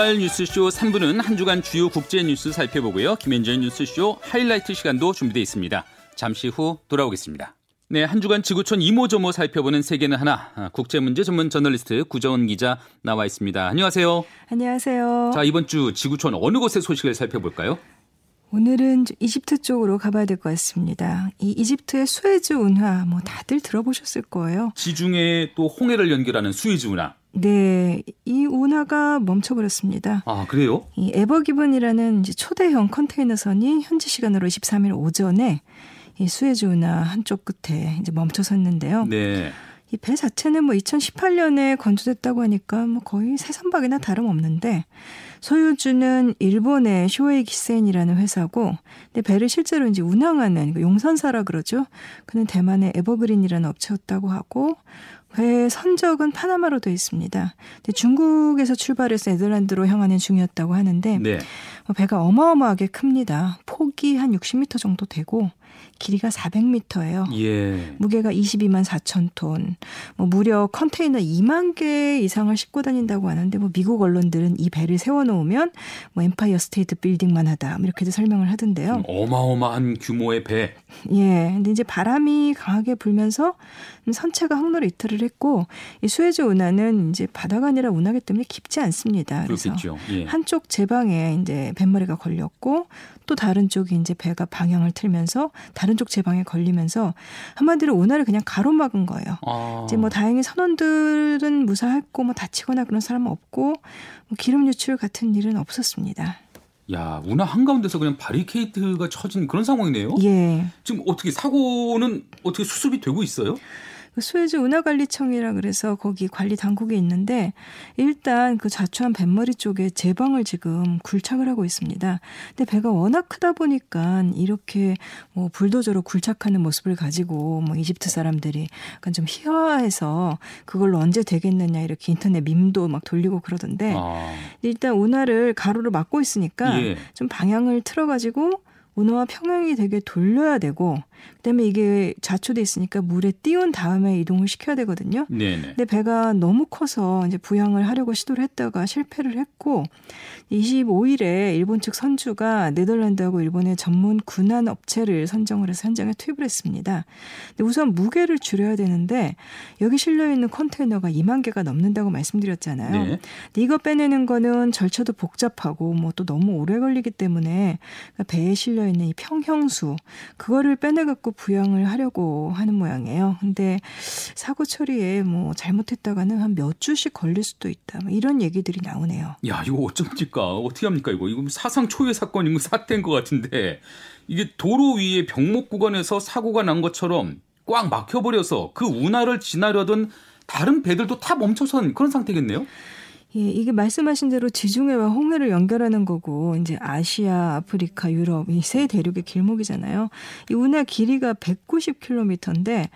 주말 뉴스쇼 3부는 한 주간 주요 국제 뉴스 살펴보고요. 김현정의 뉴스쇼 하이라이트 시간도 준비되어 있습니다. 잠시 후 돌아오겠습니다. 네, 한 주간 지구촌 이모저모 살펴보는 세계는 하나 아, 국제 문제 전문 저널리스트 구정은 기자 나와 있습니다. 안녕하세요. 안녕하세요. 자 이번 주 지구촌 어느 곳의 소식을 살펴볼까요? 오늘은 이집트 쪽으로 가봐야 될 것 같습니다. 이 이집트의 수에즈 운하 뭐 다들 들어보셨을 거예요. 지중해 또 홍해를 연결하는 수에즈 운하. 네, 이 운하가 멈춰버렸습니다. 아 그래요? 이 에버기븐이라는 초대형 컨테이너선이 현지 시간으로 23일 오전에 이 수에즈 운하 한쪽 끝에 이제 멈춰 섰는데요. 네. 이 배 자체는 뭐 2018년에 건조됐다고 하니까 뭐 거의 새 선박이나 다름없는데 소유주는 일본의 쇼에이 기센이라는 회사고 근데 배를 실제로 이제 운항하는 그 용선사라 그러죠. 그는 대만의 에버그린이라는 업체였다고 하고 배 선적은 파나마로 되어 있습니다. 근데 중국에서 출발해서 네덜란드로 향하는 중이었다고 하는데 네. 뭐 배가 어마어마하게 큽니다. 폭이 한 60m 정도 되고 길이가 400m예요. 예. 무게가 22만 4천 톤. 뭐 무려 컨테이너 2만 개 이상을 싣고 다닌다고 하는데 뭐 미국 언론들은 이 배를 세워 놓으면 뭐 엠파이어 스테이트 빌딩만 하다. 뭐 이렇게도 설명을 하던데요. 음, 어마어마한 규모의 배. 예. 근데 이제 바람이 강하게 불면서 선체가 항로를 이탈을 했고 이 수에즈 운하는 이제 바다가 아니라 운하기 때문에 깊지 않습니다. 그래서 그렇겠죠. 예. 한쪽 제방에 이제 뱃머리가 걸렸고 또 다른 쪽이 이제 배가 방향을 틀면서 다른 쪽 제방에 걸리면서 한마디로 운하를 그냥 가로막은 거예요. 아. 이제 뭐 다행히 선원들은 무사했고 뭐 다치거나 그런 사람은 없고 뭐 기름 유출 같은 일은 없었습니다. 야, 운하 한가운데서 그냥 바리케이트가 쳐진 그런 상황이네요. 예. 지금 어떻게 사고는 어떻게 수습이 되고 있어요? 그 수에즈 운하관리청이라 그래서 거기 관리 당국이 있는데 일단 그 자초한 뱃머리 쪽에 제방을 지금 굴착을 하고 있습니다. 근데 배가 워낙 크다 보니까 이렇게 뭐 불도저로 굴착하는 모습을 가지고 뭐 이집트 사람들이 약간 좀 희화해서 그걸로 언제 되겠느냐 이렇게 인터넷 밈도 막 돌리고 그러던데 아. 일단 운하를 가로로 막고 있으니까 예. 좀 방향을 틀어가지고 운하와 평행이 되게 돌려야 되고 그다음에 이게 좌초돼 있으니까 물에 띄운 다음에 이동을 시켜야 되거든요. 네네. 근데 배가 너무 커서 이제 부양을 하려고 시도를 했다가 실패를 했고 25일에 일본 측 선주가 네덜란드하고 일본의 전문 군안 업체를 선정을 해서 현장에 투입을 했습니다. 근데 우선 무게를 줄여야 되는데 여기 실려 있는 컨테이너가 2만 개가 넘는다고 말씀드렸잖아요. 네. 근데 이거 빼내는 거는 절차도 복잡하고 뭐 또 너무 오래 걸리기 때문에 배에 실려 있는 이 평형수 그거를 빼내 갖고 부양을 하려고 하는 모양이에요. 근데 사고 처리에 뭐 잘못했다가는 한 몇 주씩 걸릴 수도 있다. 뭐 이런 얘기들이 나오네요. 야, 이거 어쩝니까? 어떻게 합니까, 이거? 이거 사상 초유의 사건인 거 사태인 것 같은데. 이게 도로 위에 병목 구간에서 사고가 난 것처럼 꽉 막혀버려서 그 운하를 지나려던 다른 배들도 다 멈춰선 그런 상태겠네요? 예, 이게 말씀하신 대로 지중해와 홍해를 연결하는 거고 이제 아시아, 아프리카, 유럽 이 세 대륙의 길목이잖아요. 이 운하 길이가 190km인데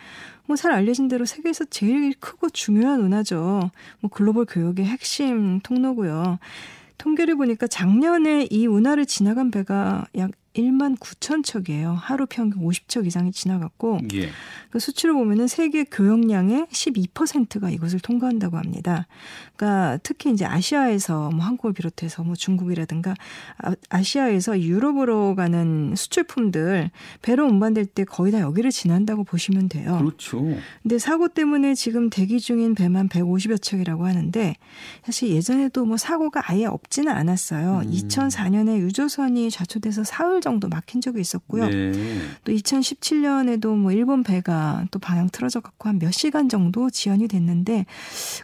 뭐 잘 알려진 대로 세계에서 제일 크고 중요한 운하죠. 뭐 글로벌 교역의 핵심 통로고요. 통계를 보니까 작년에 이 운하를 지나간 배가 약 1만 9천 척이에요. 하루 평균 50척 이상이 지나갔고 예. 그 수치를 보면은 세계 교역량의 12%가 이곳을 통과한다고 합니다. 그러니까 특히 이제 아시아에서 뭐 한국을 비롯해서 뭐 중국이라든가 아, 아시아에서 유럽으로 가는 수출품들 배로 운반될 때 거의 다 여기를 지난다고 보시면 돼요. 그렇죠. 근데 사고 때문에 지금 대기 중인 배만 150여 척이라고 하는데 사실 예전에도 뭐 사고가 아예 없지는 않았어요. 음. 2004년에 유조선이 좌초돼서 사흘 정도 막힌 적이 있었고요. 네. 또 2017년에도 뭐 일본 배가 또 방향 틀어져 갖고 한 몇 시간 정도 지연이 됐는데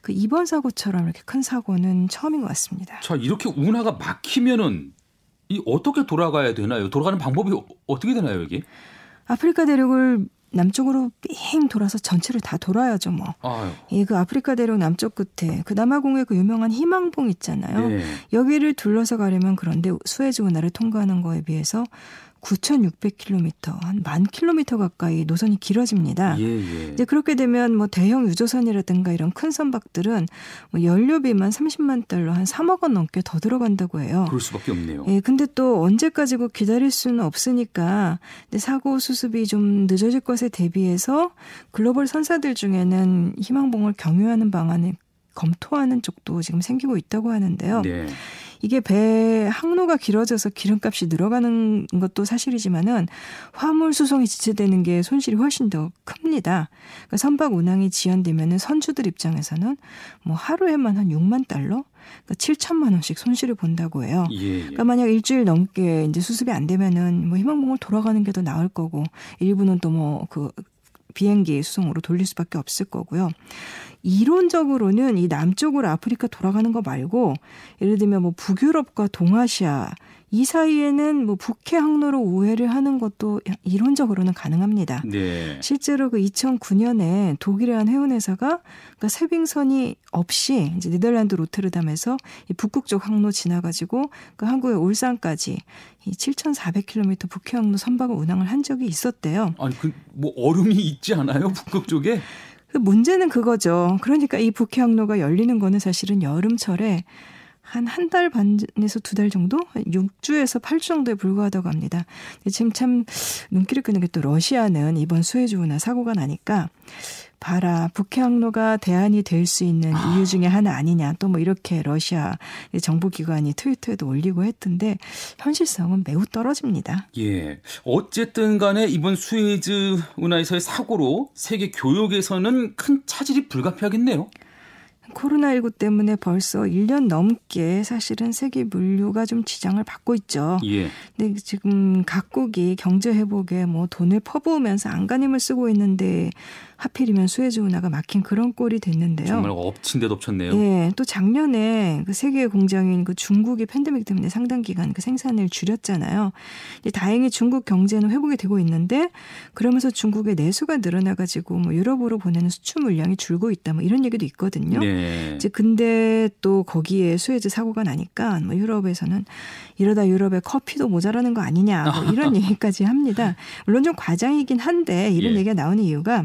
그 이번 사고처럼 이렇게 큰 사고는 처음인 것 같습니다. 자, 이렇게 운하가 막히면은 이 어떻게 돌아가야 되나요? 돌아가는 방법이 어- 어떻게 되나요, 여기? 아프리카 대륙을 남쪽으로 삥 돌아서 전체를 다 돌아야죠, 뭐. 이 그 아프리카 대륙 남쪽 끝에 그 남아공의 그 유명한 희망봉 있잖아요. 네. 여기를 둘러서 가려면 그런데 수에즈 운하를 통과하는 거에 비해서 9,600km, 한 만 킬로미터 가까이 노선이 길어집니다. 예, 예. 이제 그렇게 되면 뭐 대형 유조선이라든가 이런 큰 선박들은 뭐 연료비만 30만 달러 한 3억 원 넘게 더 들어간다고 해요. 그럴 수밖에 없네요. 예, 근데 또 언제까지고 기다릴 수는 없으니까 사고 수습이 좀 늦어질 것에 대비해서 글로벌 선사들 중에는 희망봉을 경유하는 방안을 검토하는 쪽도 지금 생기고 있다고 하는데요. 네. 이게 배 항로가 길어져서 기름값이 늘어가는 것도 사실이지만은 화물 수송이 지체되는 게 손실이 훨씬 더 큽니다. 그러니까 선박 운항이 지연되면은 선주들 입장에서는 뭐 하루에만 한 6만 달러 그러니까 7천만 원씩 손실을 본다고 해요. 예, 예. 그러니까 만약 일주일 넘게 이제 수습이 안 되면은 뭐 희망봉을 돌아가는 게 더 나을 거고 일부는 또 뭐 그 비행기 수송으로 돌릴 수밖에 없을 거고요. 이론적으로는 이 남쪽으로 아프리카 돌아가는 거 말고 예를 들면 뭐 북유럽과 동아시아 이 사이에는 뭐 북해 항로로 우회를 하는 것도 이론적으로는 가능합니다. 네. 실제로 그 2009년에 독일의 한 해운회사가 그러니까 세빙선이 없이 이제 네덜란드 로테르담에서 이 북극 쪽 항로 지나가지고 그 한국의 울산까지 이 7,400km 북해 항로 선박을 운항을 한 적이 있었대요. 아니 그 뭐 얼음이 있지 않아요 북극 쪽에? 그 문제는 그거죠. 그러니까 이 북해 항로가 열리는 거는 사실은 여름철에 한 한 달 반에서 두 달 정도? 6주에서 8주 정도에 불과하다고 합니다. 지금 참 눈길을 끄는 게 또 러시아는 이번 수해주 운하 사고가 나니까 봐라 북해 항로가 대안이 될 수 있는 아. 이유 중에 하나 아니냐 또 뭐 이렇게 러시아 정부기관이 트위터에도 올리고 했던데 현실성은 매우 떨어집니다. 예. 어쨌든 간에 이번 수에즈 운하에서의 사고로 세계 교역에서는 큰 차질이 불가피하겠네요. 코로나19 때문에 벌써 1년 넘게 사실은 세계 물류가 좀 지장을 받고 있죠. 예. 근데 지금 각국이 경제 회복에 뭐 돈을 퍼부으면서 안간힘을 쓰고 있는데 하필이면 수에즈 운하가 막힌 그런 꼴이 됐는데요. 정말 엎친 데 덮쳤네요. 예. 또 작년에 그 세계 공장인 그 중국이 팬데믹 때문에 상당 기간 그 생산을 줄였잖아요. 다행히 중국 경제는 회복이 되고 있는데 그러면서 중국의 내수가 늘어나 가지고 뭐 유럽으로 보내는 수출 물량이 줄고 있다 뭐 이런 얘기도 있거든요. 네. 이제 근데 또 거기에 수에즈 사고가 나니까 뭐 유럽에서는 이러다 유럽에 커피도 모자라는 거 아니냐 뭐 이런 얘기까지 합니다. 물론 좀 과장이긴 한데 이런 예. 얘기가 나오는 이유가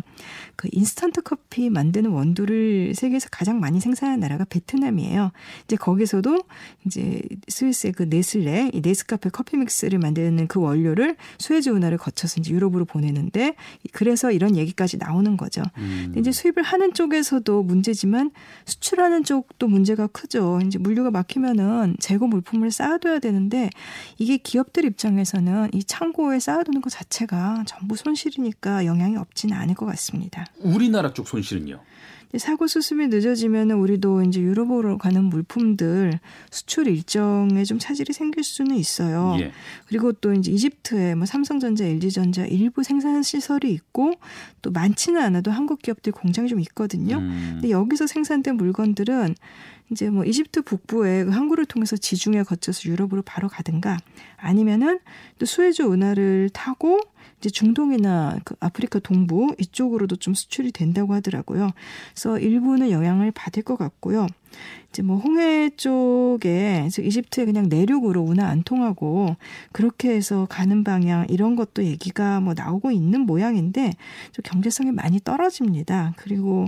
그 인스턴트 커피 만드는 원두를 세계에서 가장 많이 생산하는 나라가 베트남이에요. 이제 거기서도 이제 스위스의 그 네슬레, 이 네스카페 커피 믹스를 만드는 그 원료를 수에즈 운하를 거쳐서 이제 유럽으로 보내는데 그래서 이런 얘기까지 나오는 거죠. 음. 근데 이제 수입을 하는 쪽에서도 문제지만 수출하는 쪽도 문제가 크죠. 이제 물류가 막히면은 재고 물품을 쌓아둬야 되는데 이게 기업들 입장에서는 이 창고에 쌓아두는 것 자체가 전부 손실이니까 영향이 없지는 않을 것 같습니다. 우리나라 쪽 손실은요? 사고 수습이 늦어지면 우리도 이제 유럽으로 가는 물품들 수출 일정에 좀 차질이 생길 수는 있어요. 예. 그리고 또 이제 이집트에 뭐 삼성전자, LG전자 일부 생산 시설이 있고 또 많지는 않아도 한국 기업들 공장이 좀 있거든요. 음. 근데 여기서 생산된 물건들은 이제 뭐 이집트 북부에 그 항구를 통해서 지중해 거쳐서 유럽으로 바로 가든가 아니면은 또 수에즈 운하를 타고 이제 중동이나 그 아프리카 동부 이쪽으로도 좀 수출이 된다고 하더라고요. 그래서 일부는 영향을 받을 것 같고요. 이제 뭐 홍해 쪽에 이집트에 그냥 내륙으로 운하 안 통하고 그렇게 해서 가는 방향 이런 것도 얘기가 뭐 나오고 있는 모양인데 좀 경제성이 많이 떨어집니다. 그리고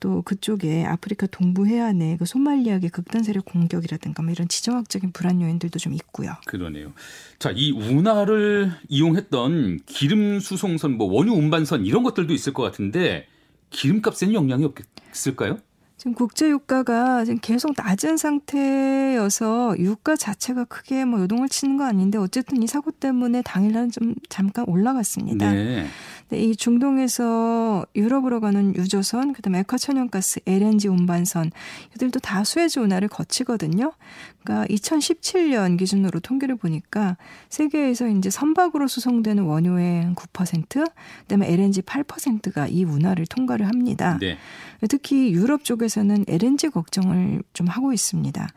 또 그쪽에 아프리카 동부 해안에 그 소말리아의 극단 세력 공격이라든가 뭐 이런 지정학적인 불안 요인들도 좀 있고요. 그러네요. 자, 이 운하를 이용했던 기름 수송선, 뭐 원유 운반선 이런 것들도 있을 것 같은데 기름값에는 영향이 없을까요? 지금 국제 유가가 지금 계속 낮은 상태여서 유가 자체가 크게 뭐 요동을 치는 거 아닌데 어쨌든 이 사고 때문에 당일날 좀 잠깐 올라갔습니다. 네. 네, 이 중동에서 유럽으로 가는 유조선, 그다음에 에카 천연가스, LNG 운반선 이들도 다 수에즈 운하를 거치거든요. 그러니까 2017년 기준으로 통계를 보니까 세계에서 이제 선박으로 수송되는 원유의 9%, 그다음에 LNG 8%가 이 운하를 통과를 합니다. 네. 특히 유럽 쪽에 서는 LNG 걱정을 좀 하고 있습니다.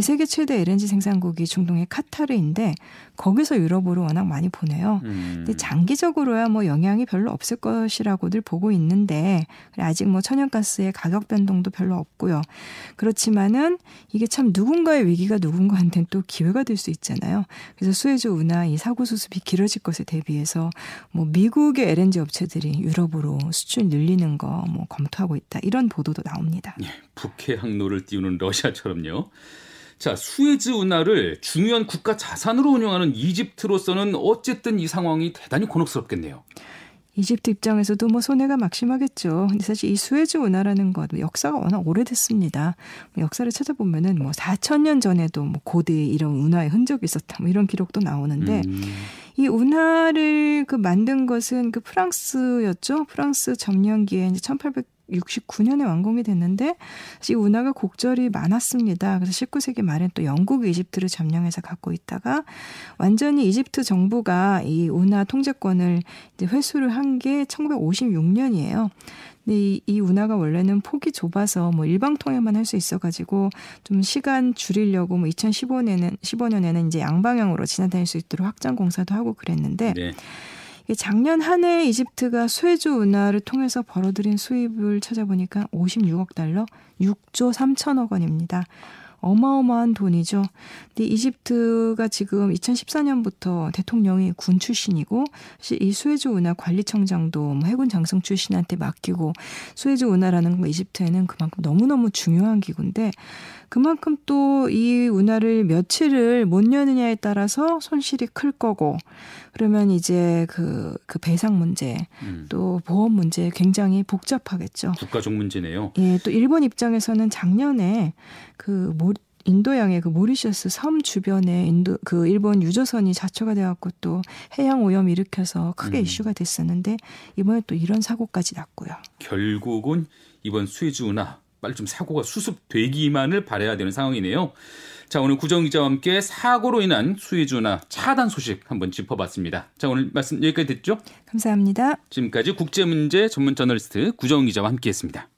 세계 최대 LNG 생산국이 중동의 카타르인데 거기서 유럽으로 워낙 많이 보내요. 음. 근데 장기적으로야 뭐 영향이 별로 없을 것이라고들 보고 있는데 아직 뭐 천연가스의 가격 변동도 별로 없고요. 그렇지만은 이게 참 누군가의 위기가 누군가한테는 또 기회가 될 수 있잖아요. 그래서 수에즈 운하 이 사고 수습이 길어질 것에 대비해서 뭐 미국의 LNG 업체들이 유럽으로 수출 늘리는 거 뭐 검토하고 있다. 이런 보도도 나옵니다. 예, 북해 항로를 띄우는 러시아처럼요. 자, 수에즈 운하를 중요한 국가 자산으로 운영하는 이집트로서는 어쨌든 이 상황이 대단히 곤혹스럽겠네요. 이집트 입장에서도 뭐 손해가 막심하겠죠. 근데 사실 이 수에즈 운하라는 것 역사가 워낙 오래됐습니다. 뭐 역사를 찾아보면은 뭐 4천 년 전에도 뭐 고대에 이런 운하의 흔적이 있었다. 뭐 이런 기록도 나오는데 음. 이 운하를 그 만든 것은 그 프랑스였죠. 프랑스 점령기에 이제 1800 69년에 완공이 됐는데 이 운하가 곡절이 많았습니다. 그래서 19세기 말엔 또 영국이 이집트를 점령해서 갖고 있다가 완전히 이집트 정부가 이 운하 통제권을 이제 회수를 한 게 1956년이에요. 근데 이, 이 운하가 원래는 폭이 좁아서 뭐 일방 통행만 할 수 있어가지고 좀 시간 줄이려고 뭐 2015년에는 15년에는 이제 양방향으로 지나다닐 수 있도록 확장 공사도 하고 그랬는데. 네. 작년 한 해 이집트가 수에즈 운하를 통해서 벌어들인 수입을 찾아보니까 56억 달러, 6조 3천억 원입니다. 어마어마한 돈이죠. 근데 이집트가 지금 2014년부터 대통령이 군 출신이고 이 수에즈 운하 관리청장도 뭐 해군 장성 출신한테 맡기고 수에즈 운하라는 거 이집트에는 그만큼 너무너무 중요한 기구인데 그만큼 또 이 운하를 며칠을 못 여느냐에 따라서 손실이 클 거고 그러면 이제 그, 그 배상 문제 음. 또 보험 문제 굉장히 복잡하겠죠. 국가적 문제네요. 예, 또 일본 입장에서는 작년에 그 모, 인도양의 그 모리셔스 섬 주변에 인도 그 일본 유조선이 자초가 돼갖고 또 해양 오염 일으켜서 크게 음. 이슈가 됐었는데 이번에 또 이런 사고까지 났고요. 결국은 이번 수에즈 운하 빨리 좀 사고가 수습되기만을 바래야 되는 상황이네요. 자, 오늘 구정 기자와 함께 사고로 인한 수혜주나 차단 소식 한번 짚어봤습니다. 자, 오늘 말씀 여기까지 듣죠? 감사합니다. 지금까지 국제문제 전문 저널리스트 구정 기자와 함께했습니다.